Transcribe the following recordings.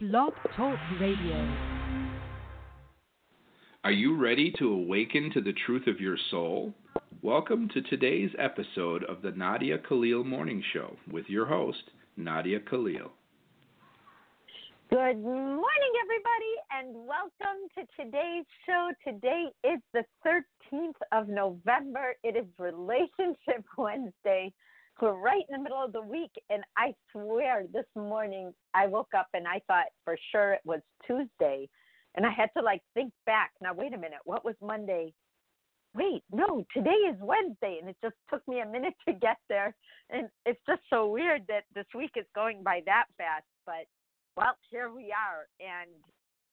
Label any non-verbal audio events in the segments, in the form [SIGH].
Blog Talk Radio. Are you ready to awaken to the truth of your soul? Welcome to today's episode of the Nadia Khalil Morning Show with your host, Nadia Khalil. Good morning, everybody, and welcome to today's show. Today is the 13th of November. It is Relationship [LAUGHS] Wednesday. We're right in the middle of the week, and I swear this morning I woke up and I thought for sure it was Tuesday. And I had to like think back. Now, wait a minute, what was Monday? Wait, no, today is Wednesday. And it just took me a minute to get there. And it's just so weird that this week is going by that fast. But well, here we are. And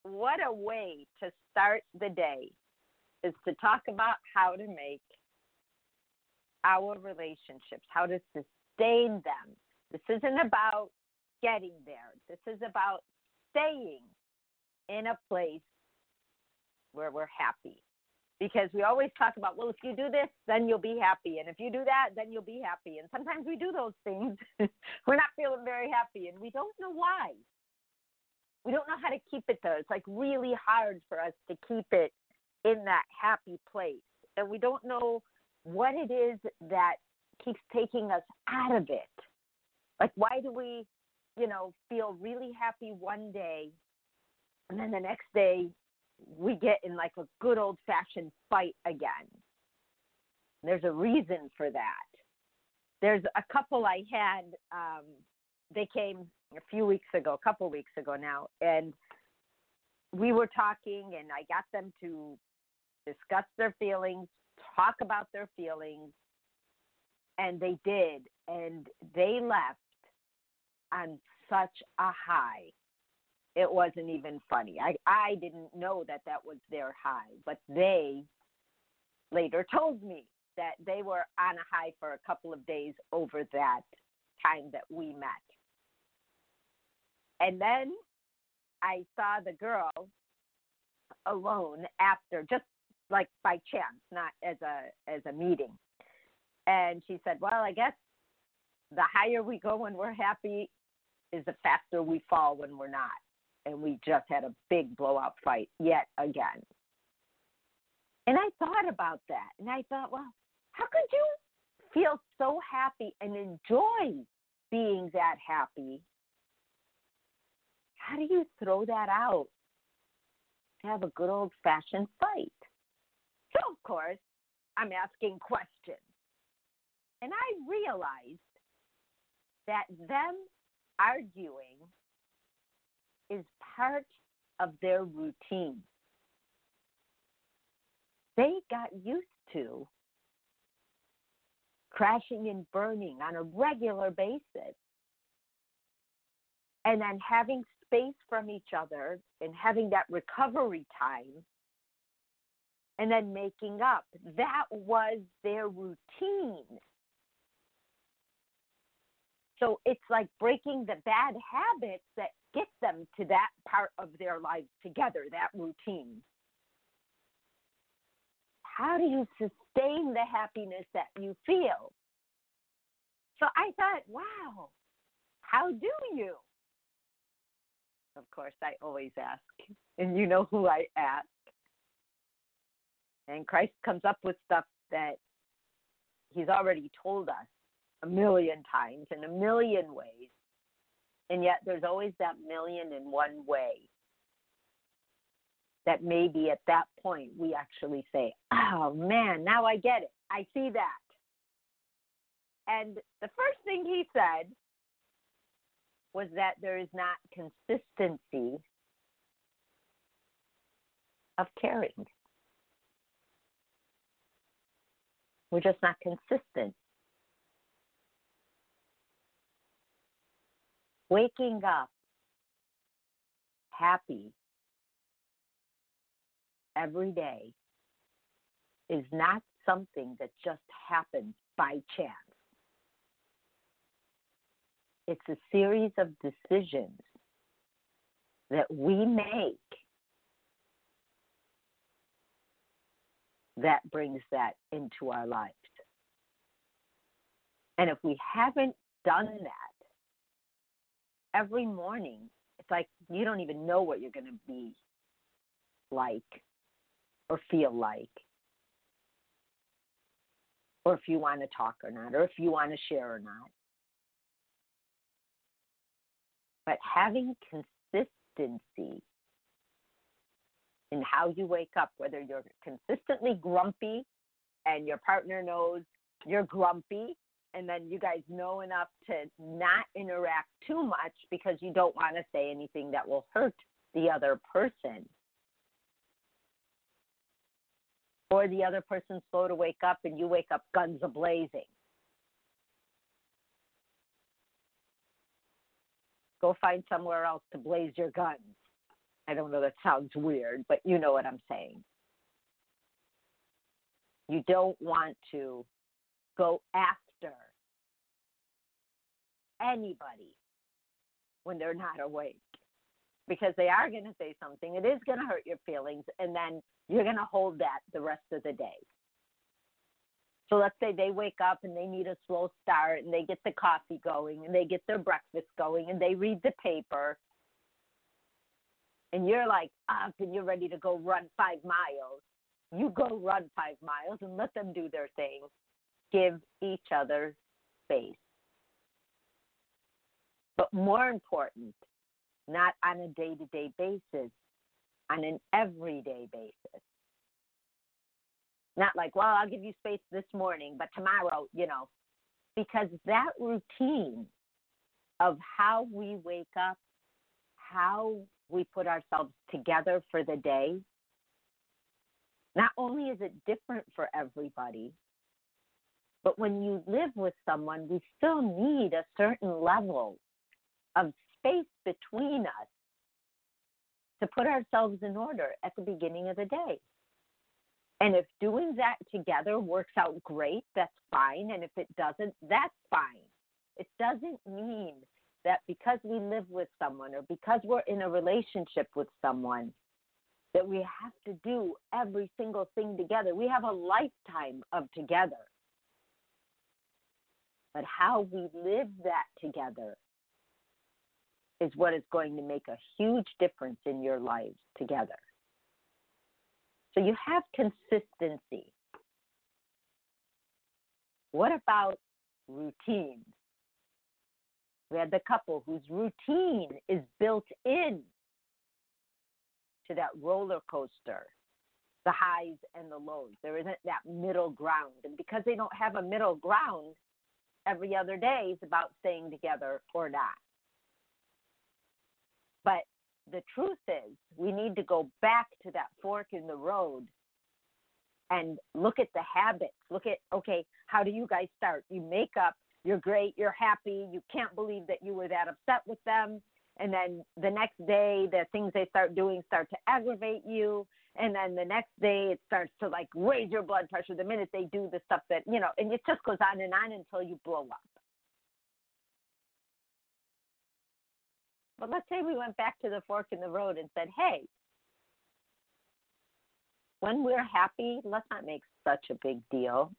what a way to start the day is to talk about how to make our relationships, how to sustain them. This isn't about getting there, this is about staying in a place where we're happy. Because we always talk about, well, if you do this, then you'll be happy. And if you do that, then you'll be happy. And sometimes we do those things. [LAUGHS] we're not feeling very happy and we don't know why. We don't know how to keep it though. It's like really hard for us to keep it in that happy place. And we don't know what it is that keeps taking us out of it. Like, why do we, you know, feel really happy one day and then the next day we get in like a good old fashioned fight again? There's a reason for that. There's a couple I had, um, they came a few weeks ago, a couple weeks ago now, and we were talking, and I got them to discuss their feelings, talk about their feelings, and they did, and they left on such a high. It wasn't even funny. I I didn't know that that was their high, but they later told me that they were on a high for a couple of days over that time that we met. And then I saw the girl alone after just like by chance, not as a as a meeting. And she said, "Well, I guess the higher we go when we're happy is the faster we fall when we're not." And we just had a big blowout fight yet again. And I thought about that, and I thought, well, how could you feel so happy and enjoy being that happy? How do you throw that out have a good old fashioned fight? So, of course, I'm asking questions. And I realized that them arguing is part of their routine. They got used to crashing and burning on a regular basis. And then having space from each other and having that recovery time and then making up. That was their routine. So it's like breaking the bad habits that get them to that part of their lives together, that routine. How do you sustain the happiness that you feel? So I thought, wow, how do you? Of course, I always ask, and you know who I ask. And Christ comes up with stuff that he's already told us a million times in a million ways. And yet there's always that million and one way that maybe at that point we actually say, oh man, now I get it. I see that. And the first thing he said was that there is not consistency of caring. We're just not consistent. Waking up happy every day is not something that just happens by chance. It's a series of decisions that we make that brings that into our lives. And if we haven't done that every morning, it's like you don't even know what you're going to be like or feel like or if you want to talk or not or if you want to share or not but having consistency in how you wake up whether you're consistently grumpy and your partner knows you're grumpy and then you guys know enough to not interact too much because you don't want to say anything that will hurt the other person. Or the other person's slow to wake up and you wake up guns a blazing. Go find somewhere else to blaze your guns. I don't know, that sounds weird, but you know what I'm saying. You don't want to go after anybody when they're not awake because they are going to say something. It is going to hurt your feelings, and then you're going to hold that the rest of the day. So let's say they wake up and they need a slow start and they get the coffee going and they get their breakfast going and they read the paper. And you're like up and you're ready to go run five miles. You go run five miles and let them do their thing. Give each other space. But more important, not on a day to day basis, on an everyday basis. Not like, well, I'll give you space this morning, but tomorrow, you know, because that routine of how we wake up, how we put ourselves together for the day, not only is it different for everybody, but when you live with someone, we still need a certain level of space between us to put ourselves in order at the beginning of the day. And if doing that together works out great, that's fine. And if it doesn't, that's fine. It doesn't mean that because we live with someone or because we're in a relationship with someone, that we have to do every single thing together. We have a lifetime of together. But how we live that together is what is going to make a huge difference in your lives together. So you have consistency. What about routines? We had the couple whose routine is built in to that roller coaster, the highs and the lows. There isn't that middle ground. And because they don't have a middle ground, every other day is about staying together or not. But the truth is, we need to go back to that fork in the road and look at the habits. Look at, okay, how do you guys start? You make up, you're great, you're happy, you can't believe that you were that upset with them. And then the next day, the things they start doing start to aggravate you. And then the next day, it starts to like raise your blood pressure the minute they do the stuff that, you know, and it just goes on and on until you blow up. But let's say we went back to the fork in the road and said, hey, when we're happy, let's not make such a big deal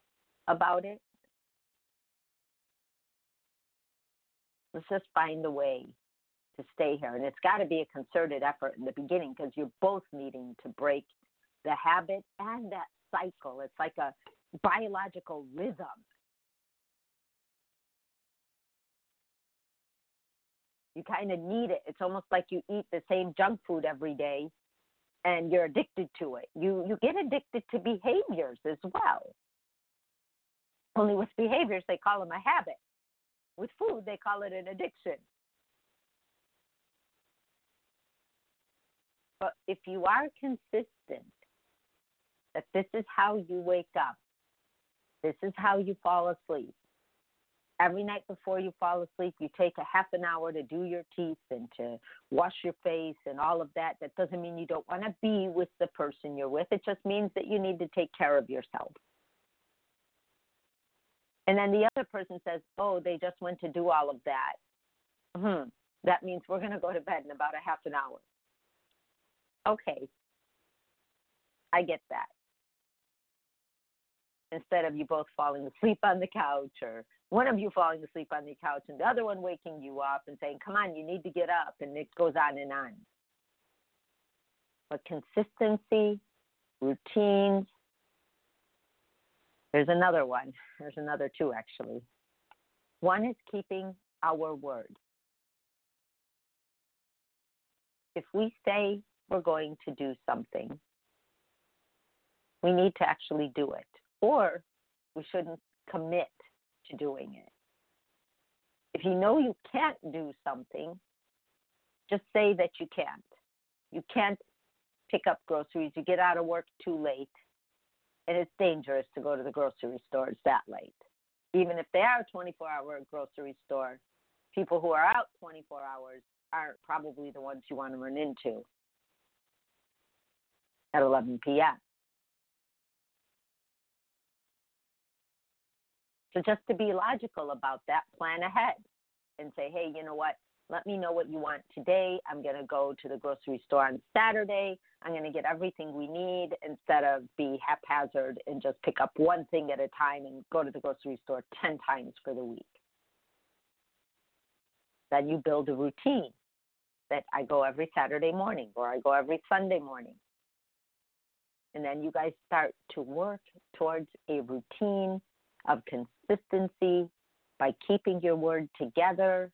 about it. Let's just find a way to stay here. And it's got to be a concerted effort in the beginning because you're both needing to break the habit and that cycle. It's like a biological rhythm You kind of need it. It's almost like you eat the same junk food every day and you're addicted to it. You you get addicted to behaviors as well. Only with behaviors they call them a habit. With food they call it an addiction. But if you are consistent that this is how you wake up, this is how you fall asleep, every night before you fall asleep, you take a half an hour to do your teeth and to wash your face and all of that. That doesn't mean you don't want to be with the person you're with. It just means that you need to take care of yourself. And then the other person says, Oh, they just went to do all of that. Hmm. That means we're going to go to bed in about a half an hour. Okay. I get that. Instead of you both falling asleep on the couch or one of you falling asleep on the couch and the other one waking you up and saying, Come on, you need to get up. And it goes on and on. But consistency, routines, there's another one. There's another two, actually. One is keeping our word. If we say we're going to do something, we need to actually do it, or we shouldn't commit to doing it. If you know you can't do something, just say that you can't. You can't pick up groceries, you get out of work too late, and it's dangerous to go to the grocery stores that late. Even if they are a 24 hour grocery store, people who are out 24 hours aren't probably the ones you want to run into at 11 p.m. So just to be logical about that, plan ahead and say, hey, you know what? Let me know what you want today. I'm going to go to the grocery store on Saturday. I'm going to get everything we need instead of be haphazard and just pick up one thing at a time and go to the grocery store 10 times for the week. Then you build a routine that I go every Saturday morning or I go every Sunday morning. And then you guys start to work towards a routine of consistency by keeping your word together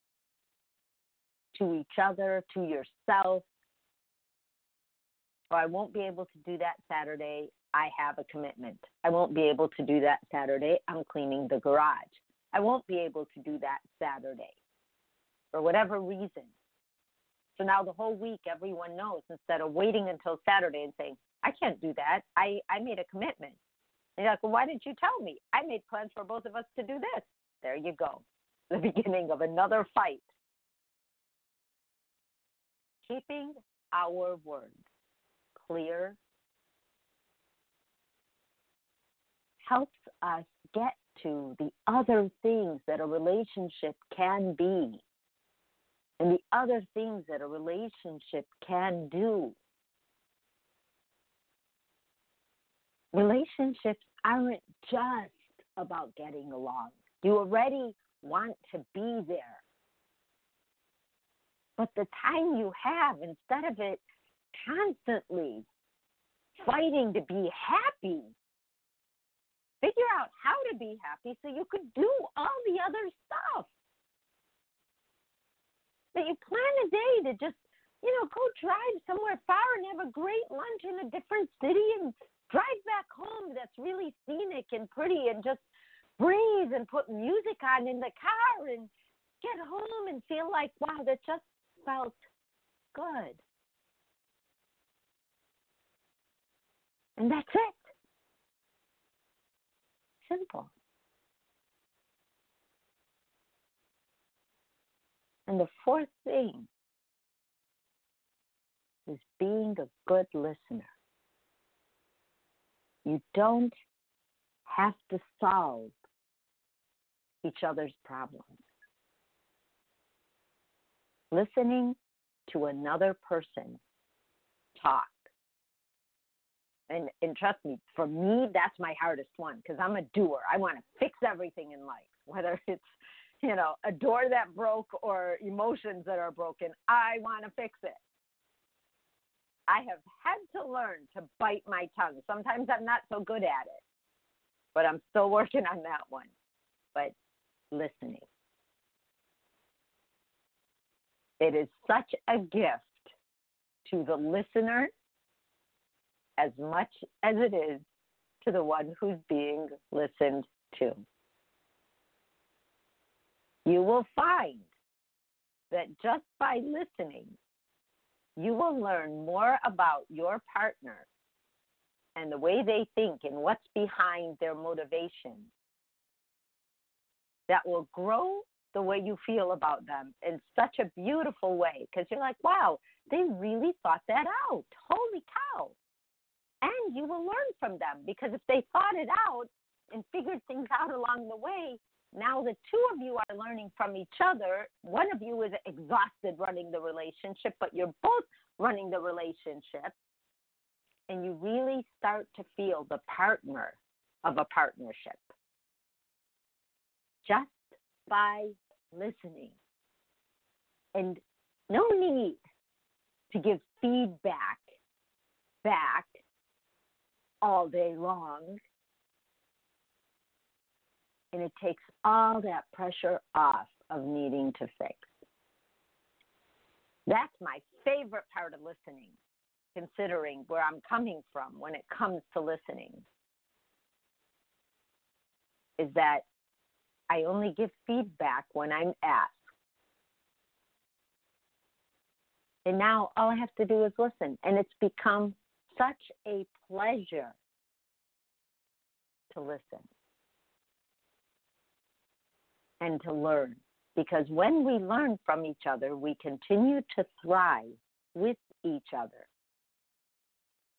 to each other, to yourself. Or I won't be able to do that Saturday. I have a commitment. I won't be able to do that Saturday. I'm cleaning the garage. I won't be able to do that Saturday for whatever reason. So now the whole week, everyone knows instead of waiting until Saturday and saying, I can't do that. I, I made a commitment. And you're like, well, why didn't you tell me? I made plans for both of us to do this. There you go. The [LAUGHS] beginning of another fight. Keeping our words clear helps us get to the other things that a relationship can be and the other things that a relationship can do. relationships aren't just about getting along. You already want to be there. But the time you have, instead of it constantly fighting to be happy, figure out how to be happy so you could do all the other stuff. That you plan a day to just, you know, go drive somewhere far and have a great lunch in a different city and drive back home that's really scenic and pretty and just breathe and put music on in the car and get home and feel like, wow, that just felt good. And that's it. Simple. And the fourth thing is being a good listener. You don't have to solve each other's problems. Listening to another person talk. And, and trust me, for me, that's my hardest one because I'm a doer. I want to fix everything in life, [LAUGHS] whether it's, you know, a door that broke or emotions that are broken. I want to fix it. I have had to learn to bite my tongue. Sometimes I'm not so good at it, but I'm still [LAUGHS] working on that one. But listening. It is such a gift to the listener as much as it is to the one who's being listened to. You will find that just by listening, you will learn more about your partner and the way they think and what's behind their motivation that will grow the way you feel about them in such a beautiful way because you're like, wow, they really thought that out. Holy cow. And you will learn from them because if they thought it out and figured things out along the way, now the two of you are learning from each other. One of you is exhausted running the relationship, but you're both running the relationship. And you really start to feel the partner of a partnership. Just by listening. And no need to give feedback back all day long. And it takes all that pressure off of needing to fix. That's my favorite part of listening, considering where I'm coming from when it comes to listening. Is that I only give feedback when I'm asked. And now all I have to do is listen. And it's become such a pleasure to listen and to learn. Because when we learn from each other, we continue to thrive with each other.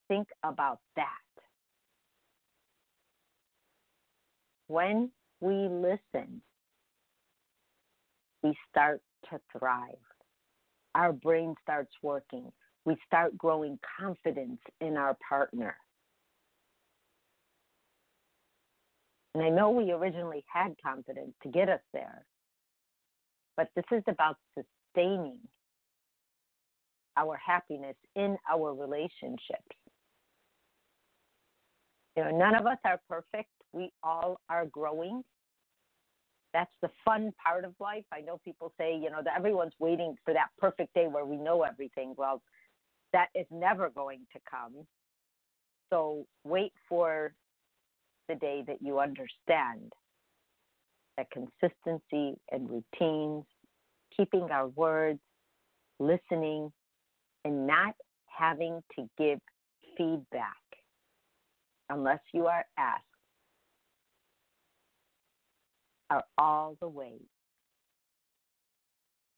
Think about that. When we listen, we start to thrive. Our brain starts working. We start growing confidence in our partner. And I know we originally had confidence to get us there, but this is about sustaining our happiness in our relationships. You know, none of us are perfect. We all are growing. That's the fun part of life. I know people say, you know, that everyone's waiting for that perfect day where we know everything. Well, that is never going to come. So wait for the day that you understand that consistency and routines, keeping our words, listening, and not having to give feedback unless you are asked are all the ways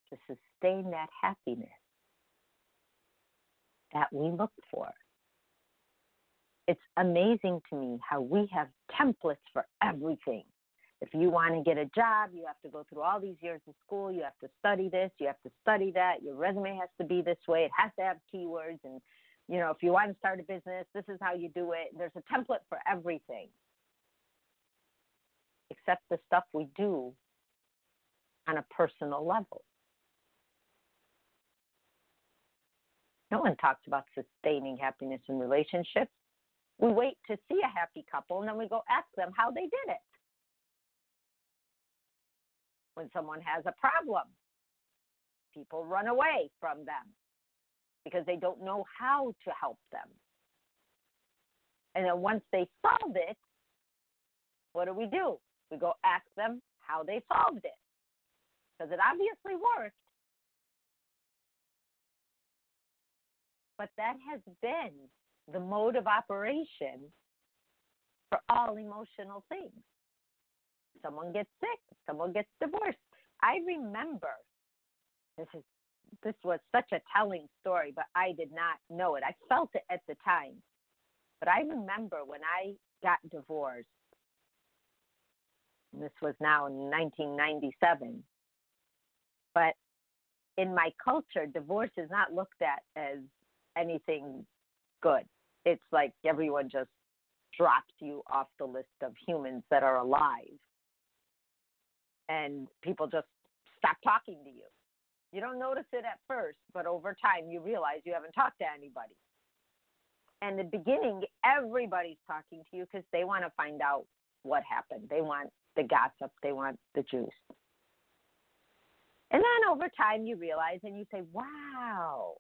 to sustain that happiness that we look for. It's amazing to me how we have templates for everything. If you want to get a job, you have to go through all these years of school. You have to study this. You have to study that. Your resume has to be this way. It has to have keywords. And, you know, if you want to start a business, this is how you do it. There's a template for everything except the stuff we do on a personal level. No one talks about sustaining happiness in relationships. We wait to see a happy couple and then we go ask them how they did it. When someone has a problem, people run away from them because they don't know how to help them. And then once they solve it, what do we do? We go ask them how they solved it because it obviously worked. But that has been the mode of operation for all emotional things. Someone gets sick, someone gets divorced. I remember this is this was such a telling story, but I did not know it. I felt it at the time. But I remember when I got divorced, this was now in 1997. But in my culture, divorce is not looked at as anything good. It's like everyone just drops you off the list of humans that are alive. And people just stop talking to you. You don't notice it at first, but over time you realize you haven't talked to anybody. And the beginning, everybody's talking to you because they want to find out what happened. They want the gossip, they want the juice. And then over time you realize and you say, wow,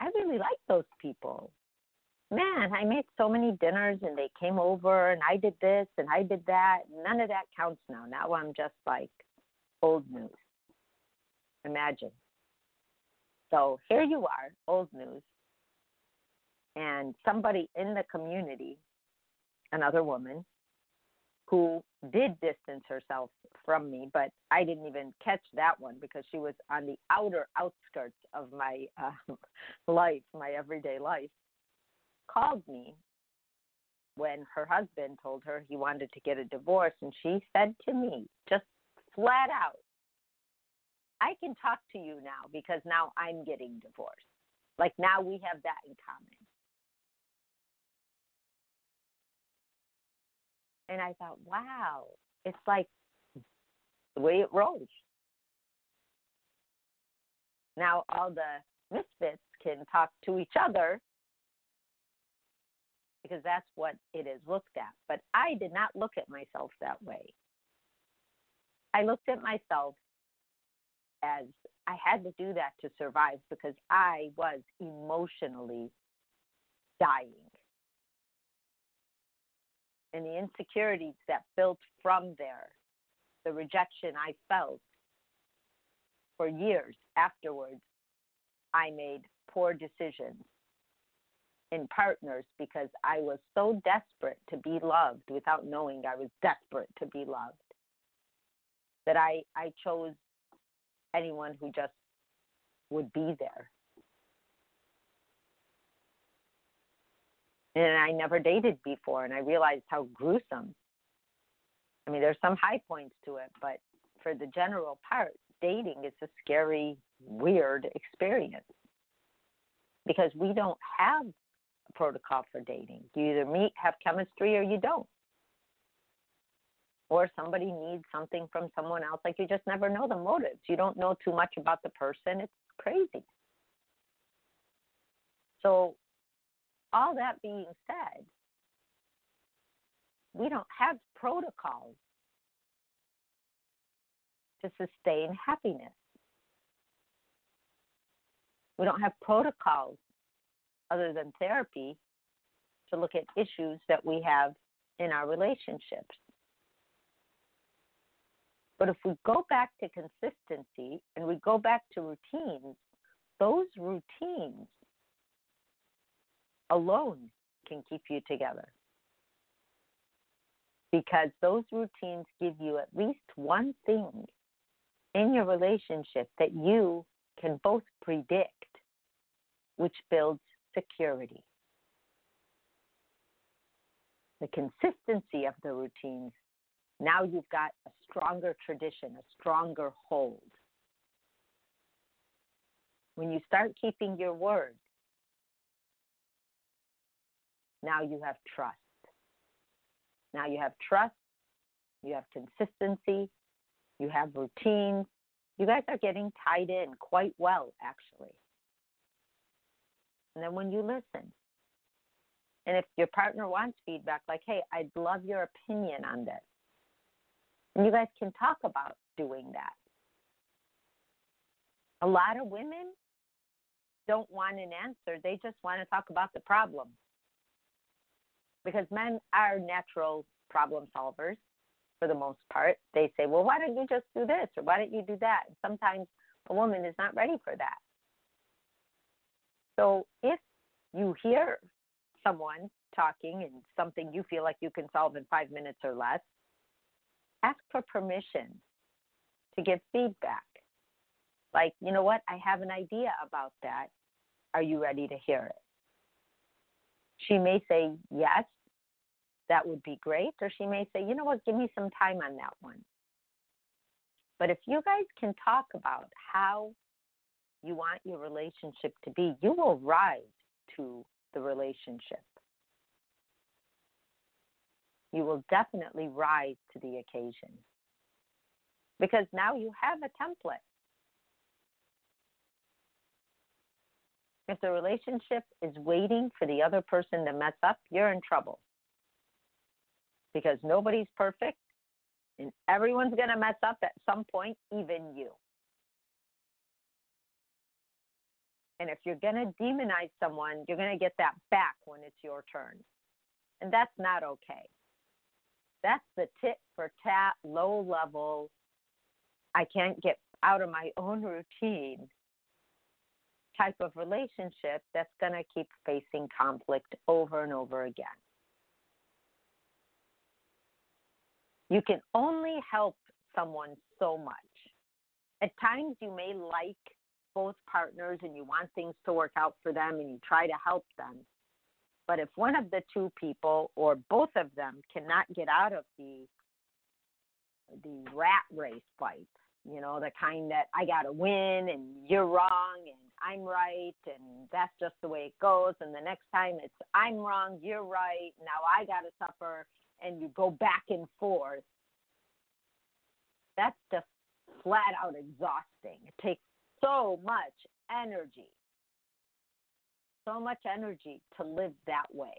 I really like those people. Man, I made so many dinners and they came over and I did this and I did that. None of that counts now. Now I'm just like old news. Imagine. So here you are, old news. And somebody in the community, another woman, who did distance herself from me, but I didn't even catch that one because she was on the outer outskirts of my uh, [LAUGHS] life, my everyday life, called me when her husband told her he wanted to get a divorce. And she said to me, just flat out, I can talk to you now because now I'm getting divorced. Like now we have that in common. And I thought, wow, it's like the way it rolls. Now all the misfits can talk to each other because that's what it is looked at. But I did not look at myself that way. I looked at myself as I had to do that to survive because I was emotionally dying. And the insecurities that built from there, the rejection I felt for years afterwards, I made poor decisions in partners because I was so desperate to be loved without knowing I was desperate to be loved that I, I chose anyone who just would be there. And I never dated before, and I realized how gruesome. I mean, there's some high points to it, but for the general part, dating is a scary, weird experience because we don't have a protocol for dating. You either meet, have chemistry, or you don't. Or somebody needs something from someone else. Like you just never know the motives. You don't know too much about the person. It's crazy. So, all that being said, we don't have protocols to sustain happiness. We don't have protocols other than therapy to look at issues that we have in our relationships. But if we go back to consistency and we go back to routines, those routines alone can keep you together. Because those routines give you at least one thing in your relationship that you can both predict, which builds security. The consistency of the routines, now you've got a stronger tradition, a stronger hold. When you start keeping your word, now you have trust. Now you have trust, you have consistency, you have routines. You guys are getting tied in quite well, actually. And then when you listen, and if your partner wants feedback, like, hey, I'd love your opinion on this, and you guys can talk about doing that. A lot of women don't want an answer, they just want to talk about the problem. Because men are natural problem solvers for the most part. They say, well, why don't you just do this or why don't you do that? Sometimes a woman is not ready for that. So if you hear someone talking and something you feel like you can solve in five minutes or less, ask for permission to give feedback. Like, you know what? I have an idea about that. Are you ready to hear it? She may say yes, that would be great. Or she may say, you know what, give me some time on that one. But if you guys can talk about how you want your relationship to be, you will rise to the relationship. You will definitely rise to the occasion because now you have a template. If the relationship is waiting for the other person to mess up, you're in trouble because nobody's perfect and everyone's going to mess up at some point, even you. And if you're going to demonize someone, you're going to get that back when it's your turn. And that's not okay. That's the tit for tat, low level, I can't get out of my own routine type of relationship that's going to keep facing conflict over and over again. You can only help someone so much. At times, you may like both partners and you want things to work out for them and you try to help them. But if one of the two people or both of them cannot get out of the the rat race fight, you know, the kind that I got to win and you're wrong and I'm right and that's just the way it goes and the next time it's I'm wrong, you're right, now I got to suffer and you go back and forth That's just flat out exhausting. It takes so much energy, so much energy to live that way.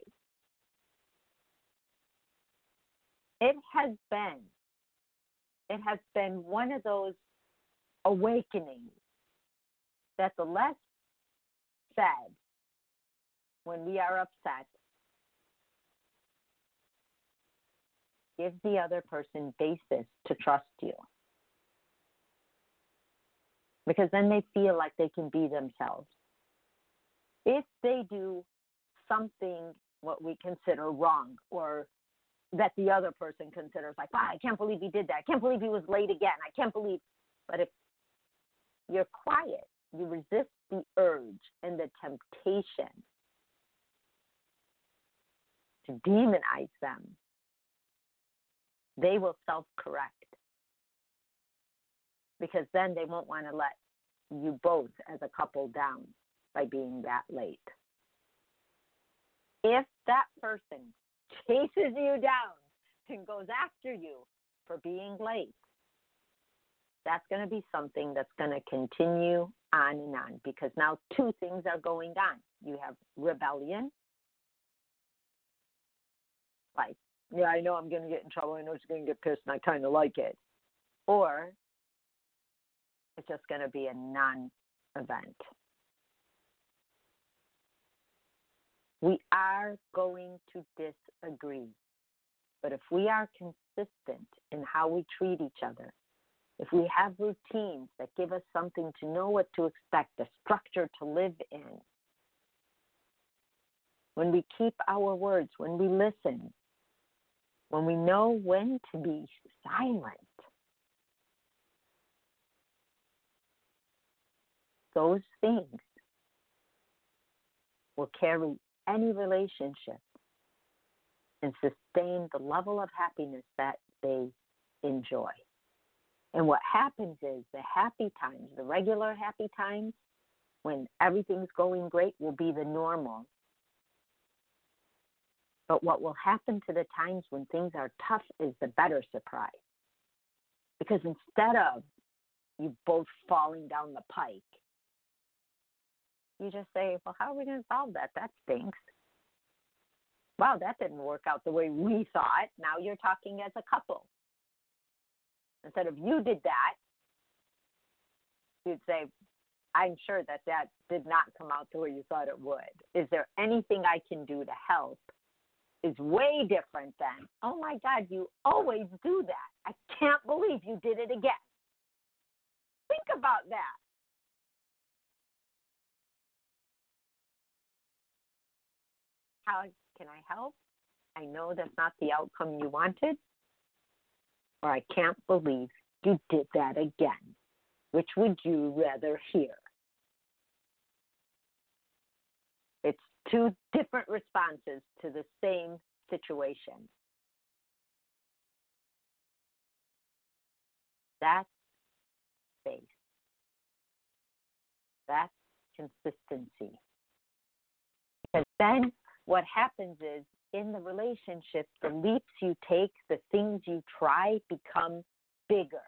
It has been, it has been one of those awakenings that the less said when we are upset gives the other person basis to trust you. Because then they feel like they can be themselves. If they do something what we consider wrong or that the other person considers like, wow, I can't believe he did that. I can't believe he was late again. I can't believe. But if you're quiet, you resist the urge and the temptation to demonize them, they will self correct. Because then they won't want to let you both as a couple down by being that late. If that person chases you down and goes after you for being late, that's going to be something that's going to continue on and on because now two things are going on. You have rebellion, like, yeah, I know I'm going to get in trouble. I know she's going to get pissed, and I kind of like it. Or it's just going to be a non event. We are going to disagree. But if we are consistent in how we treat each other, if we have routines that give us something to know what to expect, a structure to live in, when we keep our words, when we listen, when we know when to be silent, those things will carry any relationship and sustain the level of happiness that they enjoy. And what happens is the happy times, the regular happy times, when everything's going great, will be the normal. But what will happen to the times when things are tough is the better surprise. Because instead of you both falling down the pike, you just say, Well, how are we going to solve that? That stinks. Wow, that didn't work out the way we thought. Now you're talking as a couple. Instead of you did that, you'd say, I'm sure that that did not come out the way you thought it would. Is there anything I can do to help? Is way different than, oh my God, you always do that. I can't believe you did it again. Think about that. How can I help? I know that's not the outcome you wanted or I can't believe you did that again. Which would you rather hear? It's two different responses to the same situation. That's faith. That's consistency. Because then what happens is in the relationship, the leaps you take, the things you try become bigger.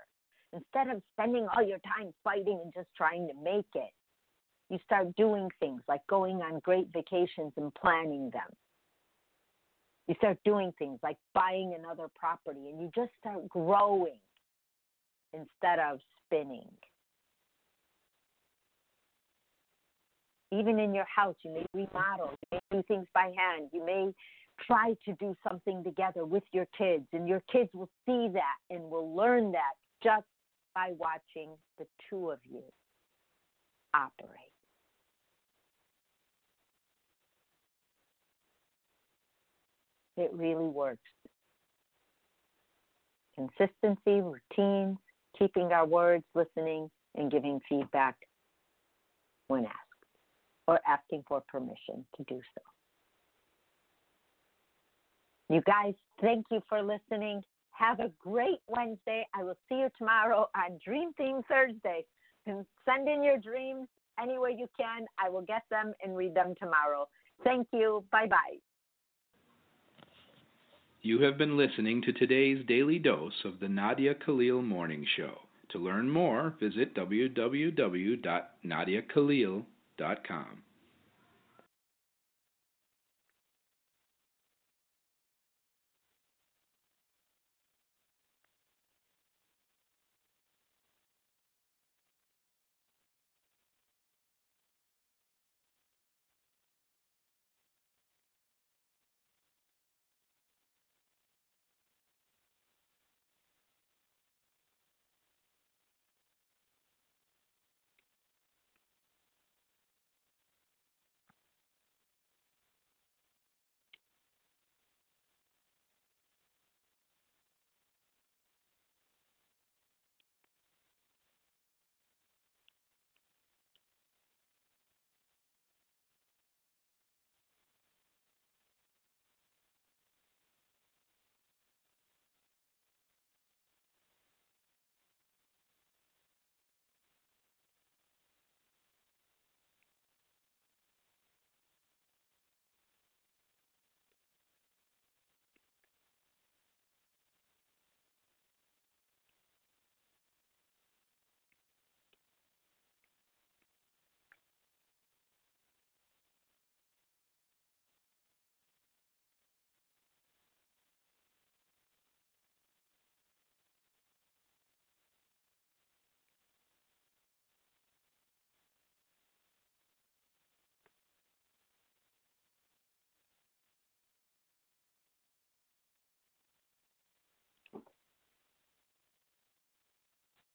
Instead of spending all your time fighting and just trying to make it, you start doing things like going on great vacations and planning them. You start doing things like buying another property and you just start growing instead of spinning. Even in your house, you may remodel, you may do things by hand, you may try to do something together with your kids, and your kids will see that and will learn that just by watching the two of you operate. It really works. Consistency, routines, keeping our words, listening, and giving feedback when asked, or asking for permission to do so. You guys, thank you for listening. Have a great Wednesday. I will see you tomorrow on Dream Theme Thursday. And send in your dreams any way you can. I will get them and read them tomorrow. Thank you. Bye bye. You have been listening to today's daily dose of the Nadia Khalil Morning Show. To learn more, visit www.nadiakhalil.com dot com.